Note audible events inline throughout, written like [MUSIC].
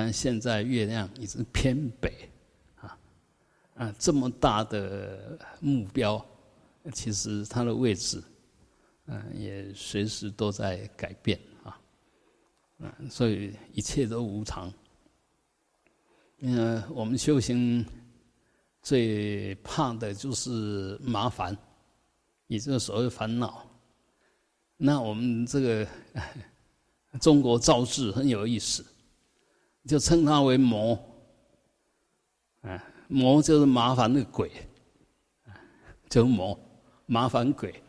但现在月亮已经偏北，啊啊，这么大的目标，其实它的位置，嗯，也随时都在改变啊，嗯，所以一切都无常。嗯，我们修行最怕的就是麻烦，也就是所谓烦恼。那我们这个中国造字很有意思。就称它为魔，啊，魔就是麻烦的鬼，啊，就魔，麻烦鬼，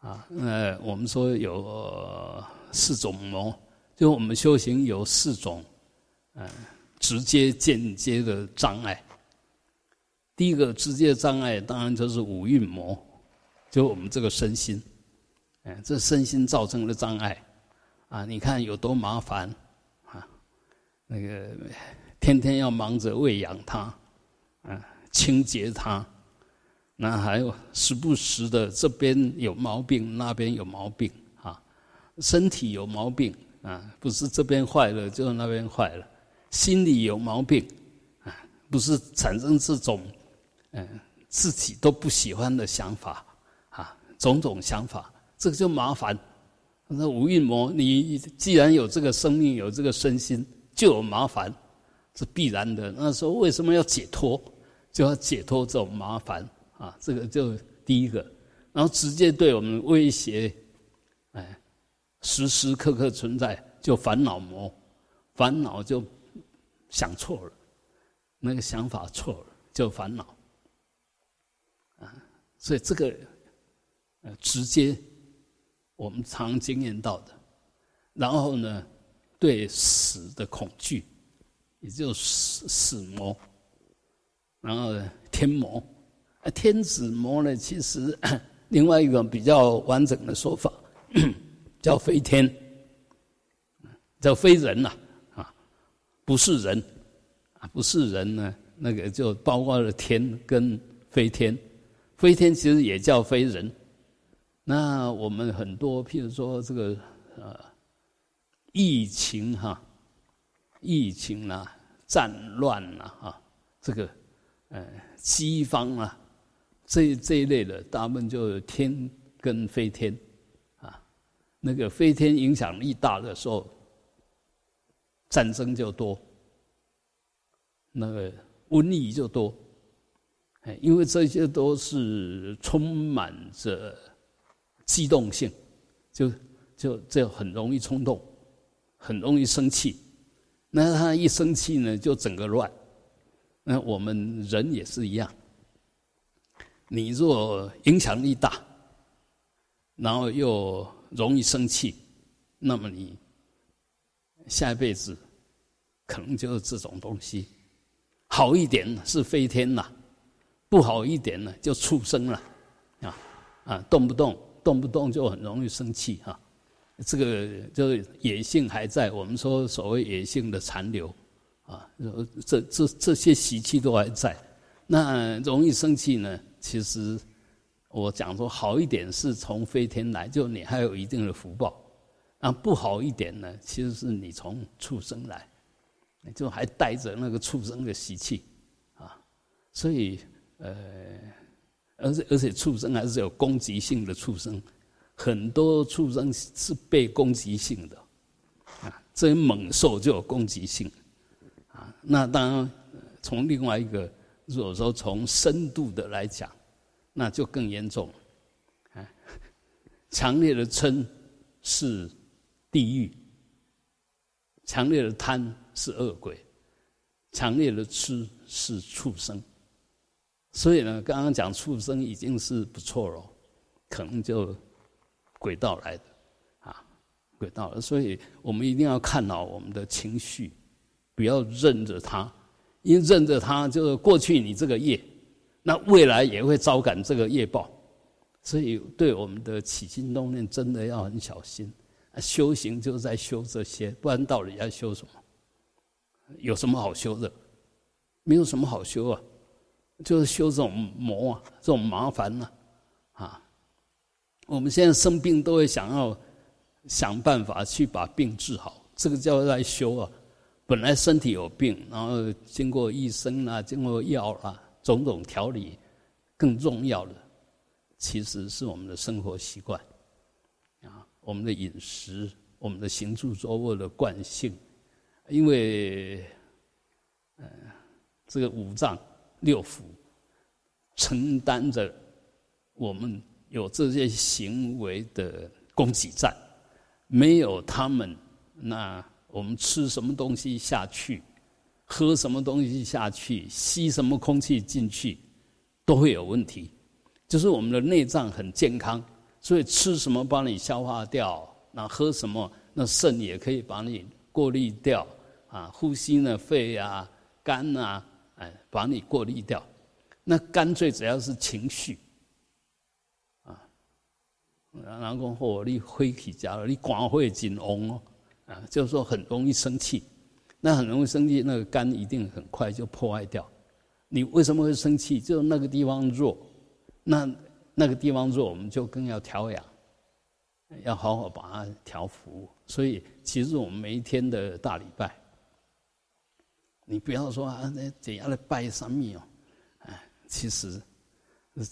啊，呃，我们说有四种魔，就我们修行有四种，嗯，直接、间接的障碍。第一个直接障碍，当然就是五蕴魔，就我们这个身心，哎，这身心造成的障碍，啊，你看有多麻烦。那个天天要忙着喂养它，啊，清洁它，那还有时不时的这边有毛病，那边有毛病啊，身体有毛病啊，不是这边坏了就那边坏了，心里有毛病啊，不是产生这种嗯自己都不喜欢的想法啊，种种想法，这个就麻烦。那无运魔，你既然有这个生命，有这个身心。就有麻烦，是必然的。那时候为什么要解脱？就要解脱这种麻烦啊！这个就第一个，然后直接对我们威胁，哎，时时刻刻存在，就烦恼魔，烦恼就想错了，那个想法错了，就烦恼啊。所以这个呃，直接我们常经验到的，然后呢？对死的恐惧，也就死死魔，然后天魔，啊天子魔呢？其实另外一个比较完整的说法叫飞天，叫非人呐啊，不是人啊，不是人呢，那个就包括了天跟飞天，飞天其实也叫非人。那我们很多，譬如说这个呃。疫情哈，疫情啦，战乱啦，哈，这个，呃，西方啊，这这一类的，大部分就天跟飞天，啊，那个飞天影响力大的时候，战争就多，那个瘟疫就多，哎，因为这些都是充满着机动性，就就就很容易冲动。很容易生气，那他一生气呢，就整个乱。那我们人也是一样，你若影响力大，然后又容易生气，那么你下一辈子可能就是这种东西。好一点是飞天呐，不好一点呢就畜生了，啊啊，动不动动不动就很容易生气哈。这个就是野性还在，我们说所谓野性的残留，啊，这这这些习气都还在。那容易生气呢？其实我讲说好一点是从飞天来，就你还有一定的福报；啊，不好一点呢，其实是你从畜生来，就还带着那个畜生的习气，啊，所以呃，而且而且畜生还是有攻击性的畜生。很多畜生是被攻击性的，啊，这些猛兽就有攻击性，啊，那当然从另外一个，如果说从深度的来讲，那就更严重，啊，强烈的嗔是地狱，强烈的贪是恶鬼，强烈的痴是畜生，所以呢，刚刚讲畜生已经是不错了，可能就。轨道来的，啊，轨道，所以我们一定要看好我们的情绪，不要任着它，因为任着它就是过去你这个业，那未来也会招感这个业报，所以对我们的起心动念真的要很小心。修行就是在修这些，不然到底要修什么？有什么好修的？没有什么好修啊，就是修这种魔啊，这种麻烦呢，啊。我们现在生病都会想要想办法去把病治好，这个叫来修啊，本来身体有病，然后经过医生啊，经过药啊，种种调理，更重要的，其实是我们的生活习惯，啊，我们的饮食，我们的行住坐卧的惯性，因为，呃，这个五脏六腑承担着我们有这些行为的供给站，没有他们，那。我们吃什么东西下去，喝什么东西下去，吸什么空气进去，都会有问题。就是我们的内脏很健康，所以吃什么帮你消化掉，那喝什么，那肾也可以把你过滤掉啊。呼吸呢，肺啊、肝啊，哎，把你过滤掉。那干脆只要是情绪，然后火力灰起家了，你光会紧翁哦。啊，就是说很容易生气，那很容易生气，那个肝一定很快就破坏掉。你为什么会生气？就是那个地方弱，那那个地方弱，我们就更要调养，要好好把它调服。所以，其实我们每一天的大礼拜，你不要说啊，那怎样来拜三密哦，哎，其实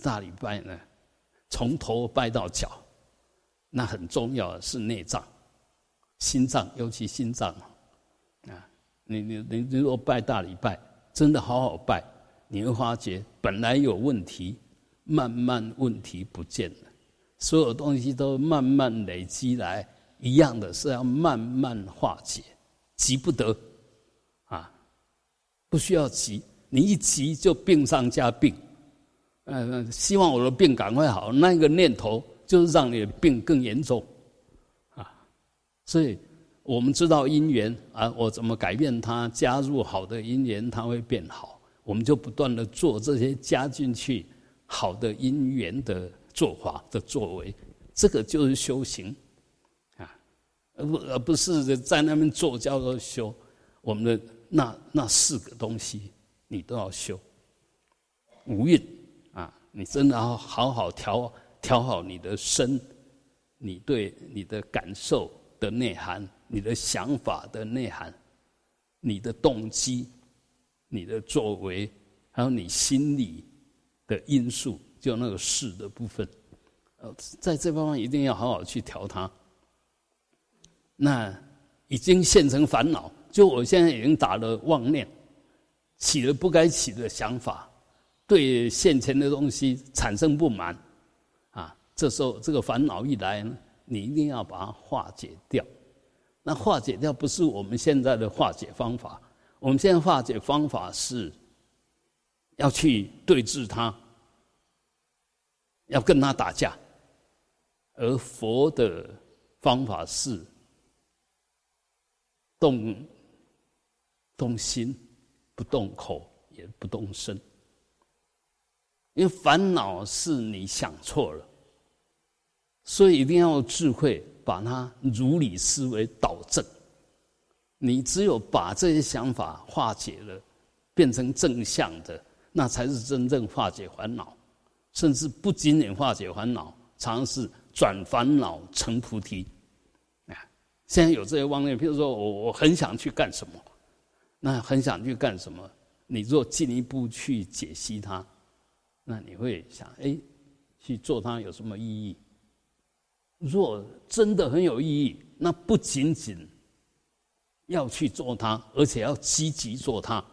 大礼拜呢，从头拜到脚，那很重要的是内脏。心脏，尤其心脏，啊，你你你如果拜大礼拜，真的好好拜，你会发觉本来有问题，慢慢问题不见了，所有东西都慢慢累积来，一样的是要慢慢化解，急不得，啊，不需要急，你一急就病上加病，嗯，希望我的病赶快好，那个念头就是让你的病更严重。啊所以，我们知道因缘啊，我怎么改变它？加入好的因缘，它会变好。我们就不断的做这些加进去好的因缘的做法的作为，这个就是修行啊，而不而不是在那边做叫做修。我们的那那四个东西，你都要修。无蕴啊，你真的要好好调调好你的身，你对你的感受。的内涵，你的想法的内涵，你的动机，你的作为，还有你心理的因素，就那个事的部分，呃，在这方面一定要好好去调它。那已经现成烦恼，就我现在已经打了妄念，起了不该起的想法，对现前的东西产生不满，这时候这个烦恼一来呢？你一定要把它化解掉，那化解掉不是我们现在的化解方法，我们现在化解方法是要去对峙他，要跟他打架，而佛的方法是动动心，不动口，也不动身，因为烦恼是你想错了。所以一定要智慧，把它如理思维导正。你只有把这些想法化解了，变成正向的，那才是真正化解烦恼。甚至不仅仅化解烦恼，尝试转烦恼成菩提。啊，现在有这些妄念，譬如说我我很想去干什么，那很想去干什么？你若进一步去解析它，那你会想：哎，去做它有什么意义？若真的很有意义，那不仅仅要去做它，而且要积极做它。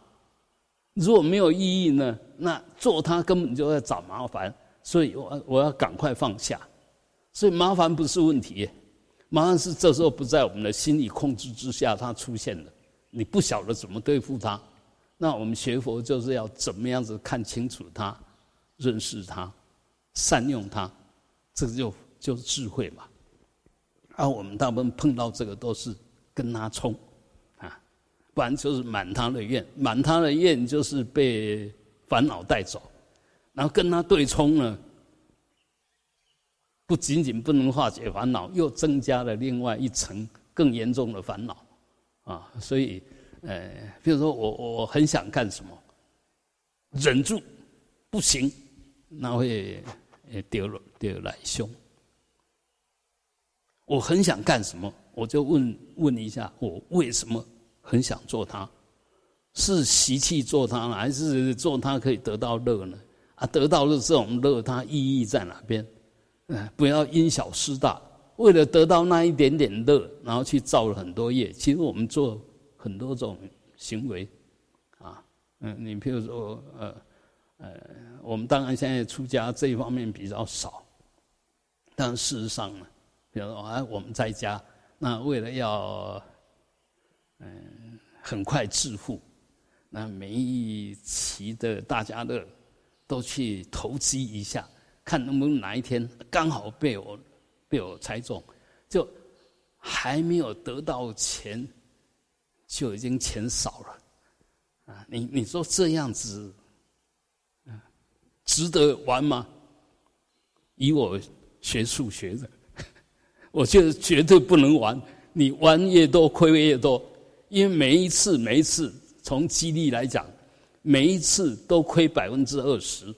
如果没有意义呢？那做它根本就在找麻烦，所以我我要赶快放下。所以麻烦不是问题，麻烦是这时候不在我们的心理控制之下，它出现了。你不晓得怎么对付它，那我们学佛就是要怎么样子看清楚它，认识它，善用它，这个就。就是智慧嘛，而我们大部分碰到这个都是跟他冲，啊，不然就是满他的愿，满他的愿就是被烦恼带走，然后跟他对冲呢，不仅仅不能化解烦恼，又增加了另外一层更严重的烦恼，啊，所以，呃，比如说我我很想干什么，忍住不行，那会丢了丢来凶。我很想干什么，我就问问一下，我为什么很想做它，是习气做它呢，还是做它可以得到乐呢？啊，得到的这种乐，它意义在哪边？嗯，不要因小失大，为了得到那一点点乐，然后去造了很多业。其实我们做很多种行为，啊，嗯，你譬如说，呃，呃，我们当然现在出家这一方面比较少，但事实上呢，比如说，哎，我们在家，那为了要，嗯，很快致富，那每一期的大家乐都去投机一下，看能不能哪一天刚好被我被我猜中，就还没有得到钱。就已经钱少了，啊，你你说这样子，值得玩吗？以我学数学的，我觉得绝对不能玩。你玩越多，亏越多，因为每一次每一次从激励来讲，每一次都亏百分之二十，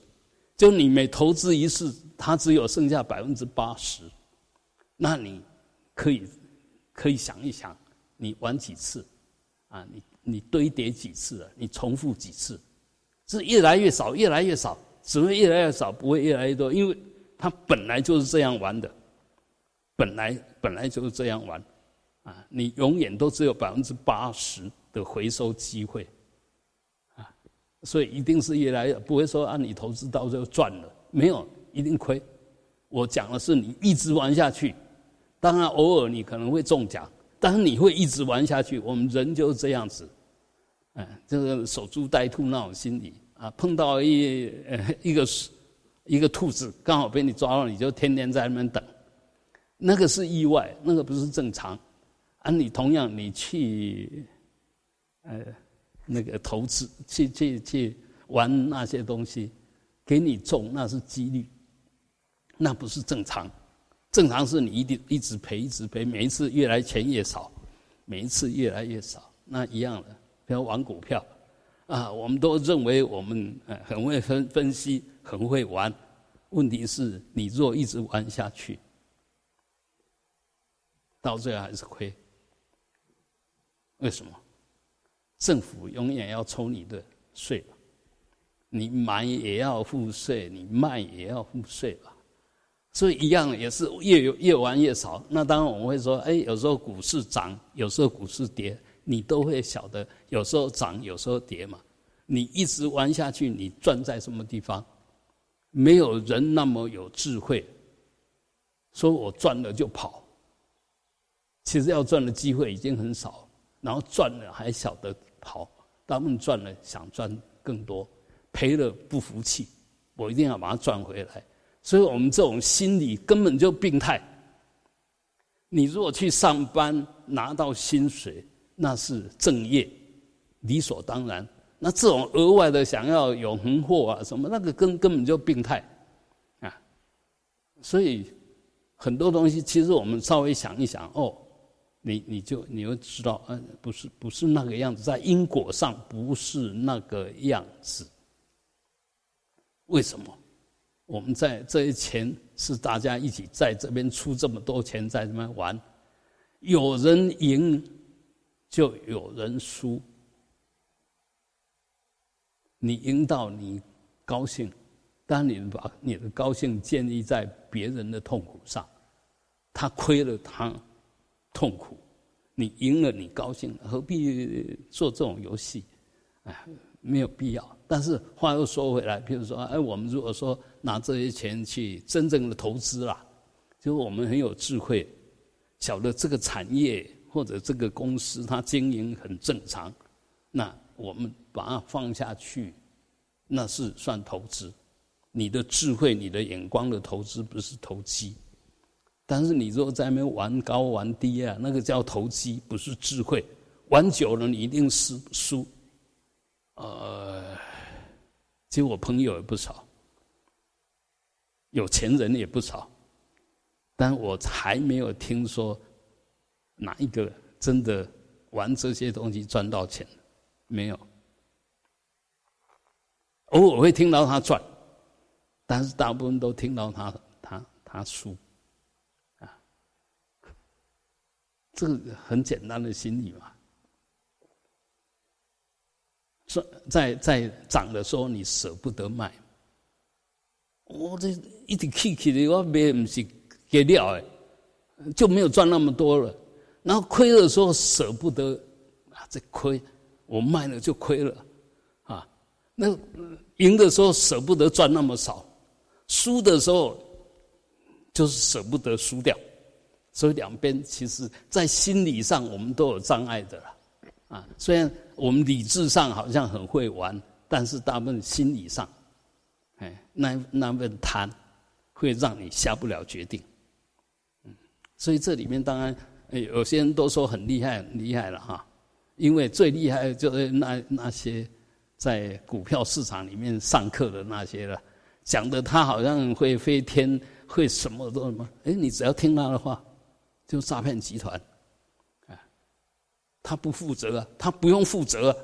就你每投资一次，它只有剩下百分之八十，那你可以可以想一想，你玩几次？啊，你你堆叠几次啊？你重复几次？是越来越少，越来越少，只会越来越少，不会越来越多，因为它本来就是这样玩的，本来本来就是这样玩，啊，你永远都只有百分之八十的回收机会，啊，所以一定是越来越不会说啊，你投资到最后赚了，没有，一定亏。我讲的是你一直玩下去，当然偶尔你可能会中奖。但是你会一直玩下去，我们人就是这样子，嗯，这个守株待兔那种心理啊，碰到一一个一个兔子刚好被你抓到，你就天天在那边等，那个是意外，那个不是正常。啊，你同样你去，呃，那个投资去去去玩那些东西，给你中那是几率，那不是正常。正常是你一定一直赔，一直赔，每一次越来钱越少，每一次越来越少，那一样的。比如玩股票，啊，我们都认为我们呃很会分分析，很会玩。问题是你若一直玩下去，到最后还是亏。为什么？政府永远要抽你的税你买也要付税，你卖也要付税吧。所以一样也是越越玩越少。那当然我们会说，哎，有时候股市涨，有时候股市跌，你都会晓得，有时候涨，有时候跌嘛。你一直玩下去，你赚在什么地方？没有人那么有智慧，说我赚了就跑。其实要赚的机会已经很少，然后赚了还晓得跑，他们赚了想赚更多，赔了不服气，我一定要把它赚回来。所以我们这种心理根本就病态。你如果去上班拿到薪水，那是正业，理所当然。那这种额外的想要永恒货啊什么，那个根根本就病态啊。所以很多东西，其实我们稍微想一想，哦，你你就你会知道，嗯，不是不是那个样子，在因果上不是那个样子。为什么？我们在这些钱是大家一起在这边出这么多钱在这边玩，有人赢就有人输。你赢到你高兴，当你把你的高兴建立在别人的痛苦上，他亏了他痛苦，你赢了你高兴，何必做这种游戏？哎，没有必要。但是话又说回来，比如说，哎，我们如果说拿这些钱去真正的投资啦，就我们很有智慧，晓得这个产业或者这个公司它经营很正常，那我们把它放下去，那是算投资。你的智慧、你的眼光的投资不是投机。但是你如果在那边玩高玩低啊，那个叫投机，不是智慧。玩久了你一定输输，呃。其实我朋友也不少，有钱人也不少，但我还没有听说哪一个真的玩这些东西赚到钱，没有。偶尔会听到他赚，但是大部分都听到他他他输，啊，这个很简单的心理嘛。在在在涨的时候，你舍不得卖。我这一直气气的，我卖不是给料哎，就没有赚那么多了。然后亏的时候舍不得啊，这亏我卖了就亏了啊。那赢的时候舍不得赚那么少，输的时候就是舍不得输掉。所以两边其实，在心理上我们都有障碍的了啊。虽然我们理智上好像很会玩，但是大部分心理上。哎，那那份贪，会让你下不了决定。嗯，所以这里面当然，有些人都说很厉害，很厉害了哈。因为最厉害就是那那些在股票市场里面上课的那些了，讲的他好像会飞天，会什么都什么。哎，你只要听他的话，就诈骗集团。啊，他不负责，他不用负责，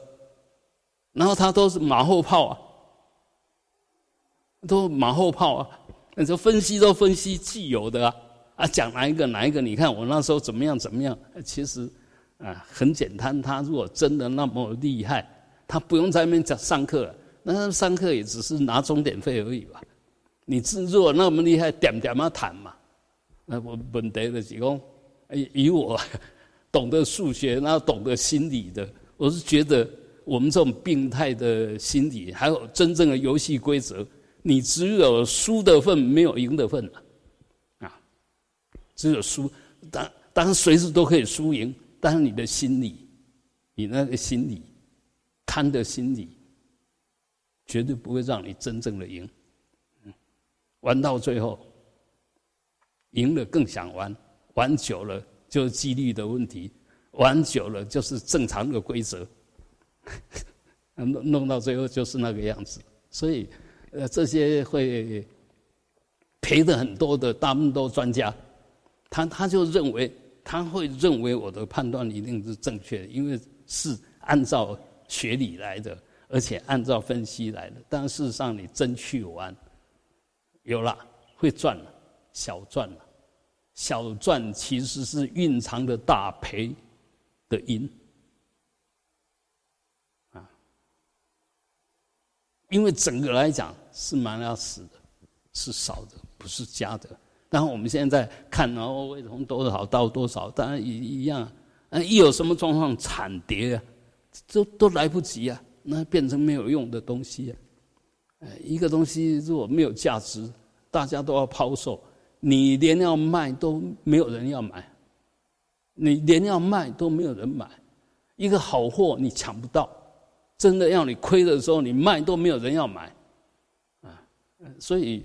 然后他都是马后炮啊。都马后炮啊！你说分析都分析既有的啊，啊讲哪一个哪一个？你看我那时候怎么样怎么样？其实啊很简单，他如果真的那么厉害，他不用在那边讲上课，那上课也只是拿钟点费而已吧？你自如果那么厉害，点点嘛谈嘛？那我本得的几公，以以我懂得数学，然后懂得心理的，我是觉得我们这种病态的心理，还有真正的游戏规则。你只有输的份，没有赢的份了，啊，只有输，当当然随时都可以输赢，但是你的心理，你那个心理，贪的心理，绝对不会让你真正的赢，嗯，玩到最后，赢了更想玩，玩久了就是几率的问题，玩久了就是正常的规则，弄弄到最后就是那个样子，所以。呃，这些会赔的很多的，大部分都专家，他他就认为他会认为我的判断一定是正确的，因为是按照学理来的，而且按照分析来的。但事实上，你真去玩，有了会赚了，小赚了，小赚其实是蕴藏的大赔的因。因为整个来讲是蛮要死的，是少的，不是加的。然后我们现在看，然后为从多少到多少，当然一一样。啊，一有什么状况惨跌啊，都都来不及啊，那变成没有用的东西。啊，一个东西如果没有价值，大家都要抛售，你连要卖都没有人要买，你连要卖都没有人买，一个好货你抢不到。真的要你亏的时候，你卖都没有人要买，啊，所以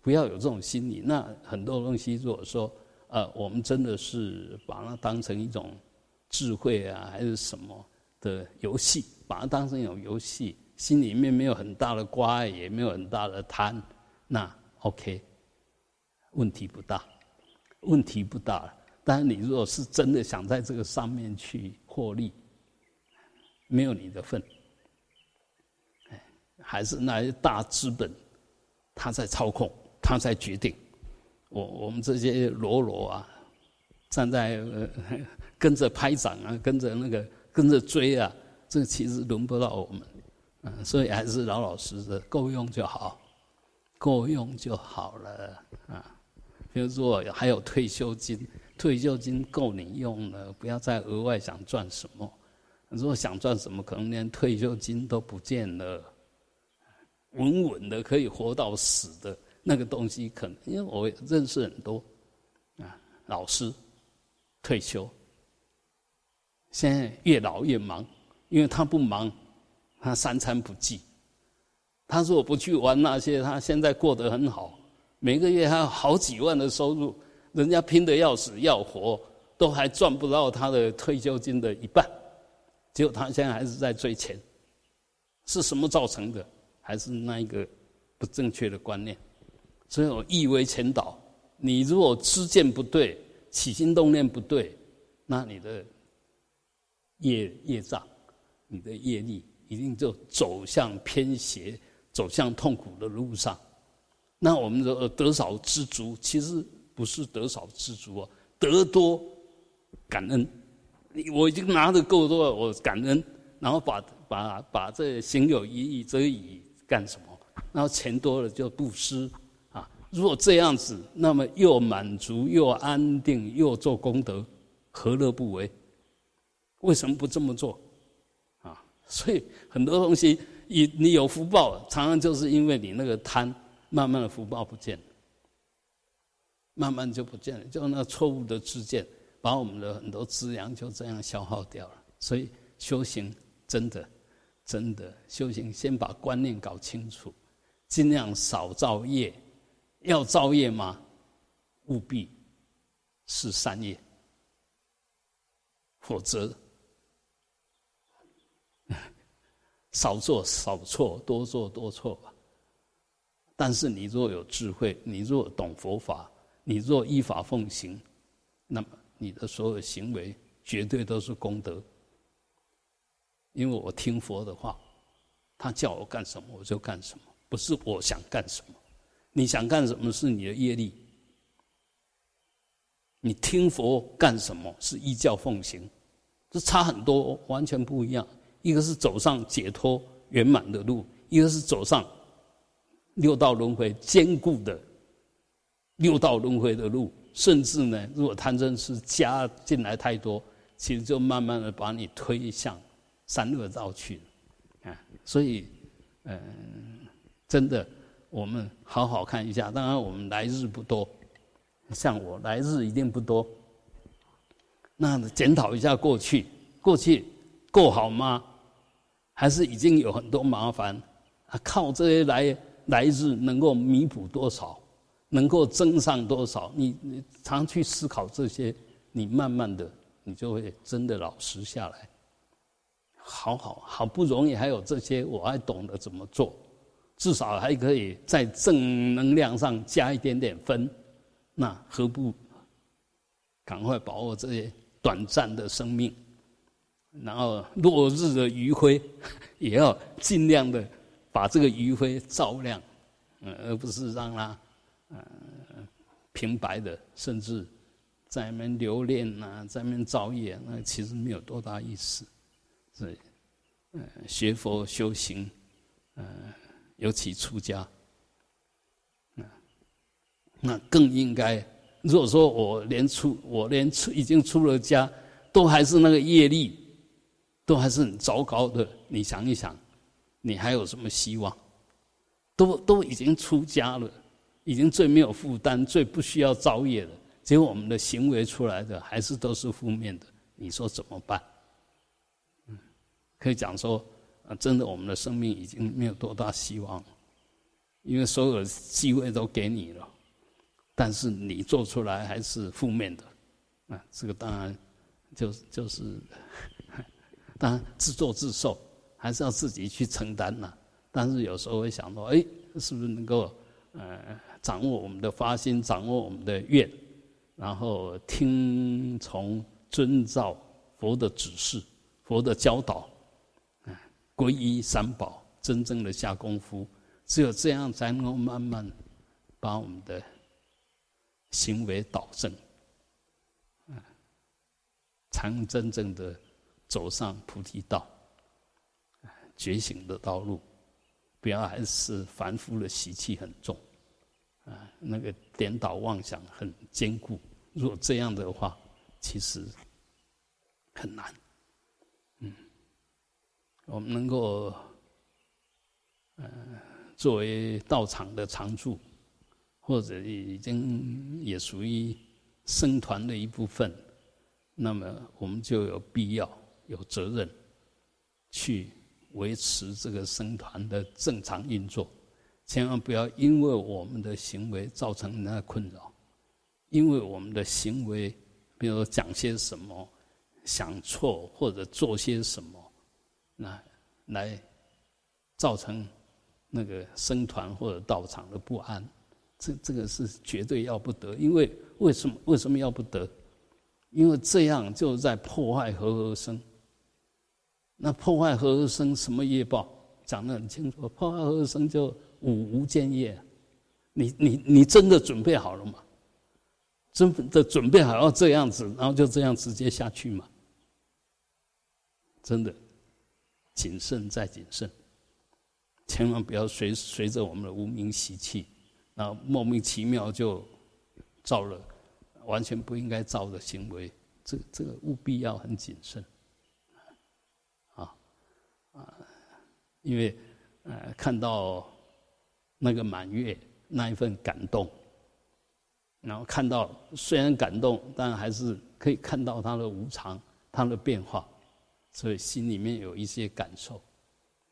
不要有这种心理。那很多东西，如果说呃，我们真的是把它当成一种智慧啊，还是什么的游戏，把它当成一种游戏，心里面没有很大的关爱，也没有很大的贪，那 OK，问题不大，问题不大。但是你如果是真的想在这个上面去获利，没有你的份。还是那些大资本，他在操控，他在决定。我我们这些罗罗啊，站在呃跟着拍掌啊，跟着那个跟着追啊，这其实轮不到我们。嗯，所以还是老老实实，够用就好，够用就好了啊。比如说还有退休金，退休金够你用了，不要再额外想赚什么。如果想赚什么，可能连退休金都不见了。稳稳的可以活到死的那个东西，可能因为我认识很多啊，老师退休，现在越老越忙，因为他不忙，他三餐不济。他说我不去玩那些，他现在过得很好，每个月还有好几万的收入，人家拼得要死要活，都还赚不到他的退休金的一半，结果他现在还是在追钱，是什么造成的？还是那一个不正确的观念，所以我意为前导。你如果知见不对，起心动念不对，那你的业业障，你的业力一定就走向偏邪，走向痛苦的路上。那我们的得少知足，其实不是得少知足啊，得多感恩。你我已经拿的够多了，我感恩。然后把把把这行有余义则以干什么？然后钱多了就布施啊！如果这样子，那么又满足又安定又做功德，何乐不为？为什么不这么做？啊！所以很多东西，你你有福报，常常就是因为你那个贪，慢慢的福报不见了，慢慢就不见了，就那错误的知见，把我们的很多资粮就这样消耗掉了。所以修行真的，真的修行，先把观念搞清楚。尽量少造业，要造业吗？务必是善业，否则 [LAUGHS] 少做少错，多做多错吧。但是你若有智慧，你若懂佛法，你若依法奉行，那么你的所有行为绝对都是功德。因为我听佛的话，他叫我干什么，我就干什么。不是我想干什么，你想干什么是你的业力。你听佛干什么是依教奉行，这差很多，完全不一样。一个是走上解脱圆满的路，一个是走上六道轮回坚固的六道轮回的路。甚至呢，如果贪嗔痴加进来太多，其实就慢慢的把你推向三恶道去了。啊，所以，嗯。真的，我们好好看一下。当然，我们来日不多，像我来日一定不多。那检讨一下过去，过去够好吗？还是已经有很多麻烦？啊，靠这些来来日能够弥补多少？能够增上多少？你你常去思考这些，你慢慢的，你就会真的老实下来。好好好不容易还有这些，我还懂得怎么做。至少还可以在正能量上加一点点分，那何不赶快把握这些短暂的生命，然后落日的余晖也要尽量的把这个余晖照亮，嗯，而不是让它嗯平白的，甚至在那边留恋呐，在那边造业，那其实没有多大意思。所以，嗯，学佛修行，嗯。尤其出家，嗯那更应该。如果说我连出，我连出已经出了家，都还是那个业力，都还是很糟糕的。你想一想，你还有什么希望？都都已经出家了，已经最没有负担、最不需要造业了。结果我们的行为出来的还是都是负面的，你说怎么办？嗯，可以讲说。啊，真的，我们的生命已经没有多大希望，因为所有的机会都给你了，但是你做出来还是负面的，啊，这个当然就就是，[LAUGHS] 当然自作自受，还是要自己去承担呐。但是有时候会想到，哎，是不是能够呃掌握我们的发心，掌握我们的愿，然后听从遵照佛的指示，佛的教导。皈依三宝，真正的下功夫，只有这样才能够慢慢把我们的行为导正，嗯，才能真正的走上菩提道，觉醒的道路，不要还是凡夫的习气很重，啊，那个颠倒妄想很坚固。如果这样的话，其实很难。嗯我们能够，呃，作为道场的常住，或者已经也属于僧团的一部分，那么我们就有必要、有责任去维持这个僧团的正常运作。千万不要因为我们的行为造成人家困扰，因为我们的行为，比如说讲些什么、想错或者做些什么。那来造成那个僧团或者道场的不安，这这个是绝对要不得。因为为什么为什么要不得？因为这样就在破坏和合生。那破坏和合生什么业报？讲得很清楚，破坏和合生就五无间业。你你你真的准备好了吗？真的准备好要这样子，然后就这样直接下去吗？真的。谨慎再谨慎，千万不要随随着我们的无名习气，然后莫名其妙就造了完全不应该造的行为，这这个务必要很谨慎，啊，因为呃看到那个满月那一份感动，然后看到虽然感动，但还是可以看到它的无常，它的变化。所以心里面有一些感受，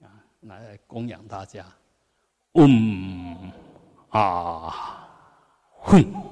啊，来供养大家，嗯，啊，哼。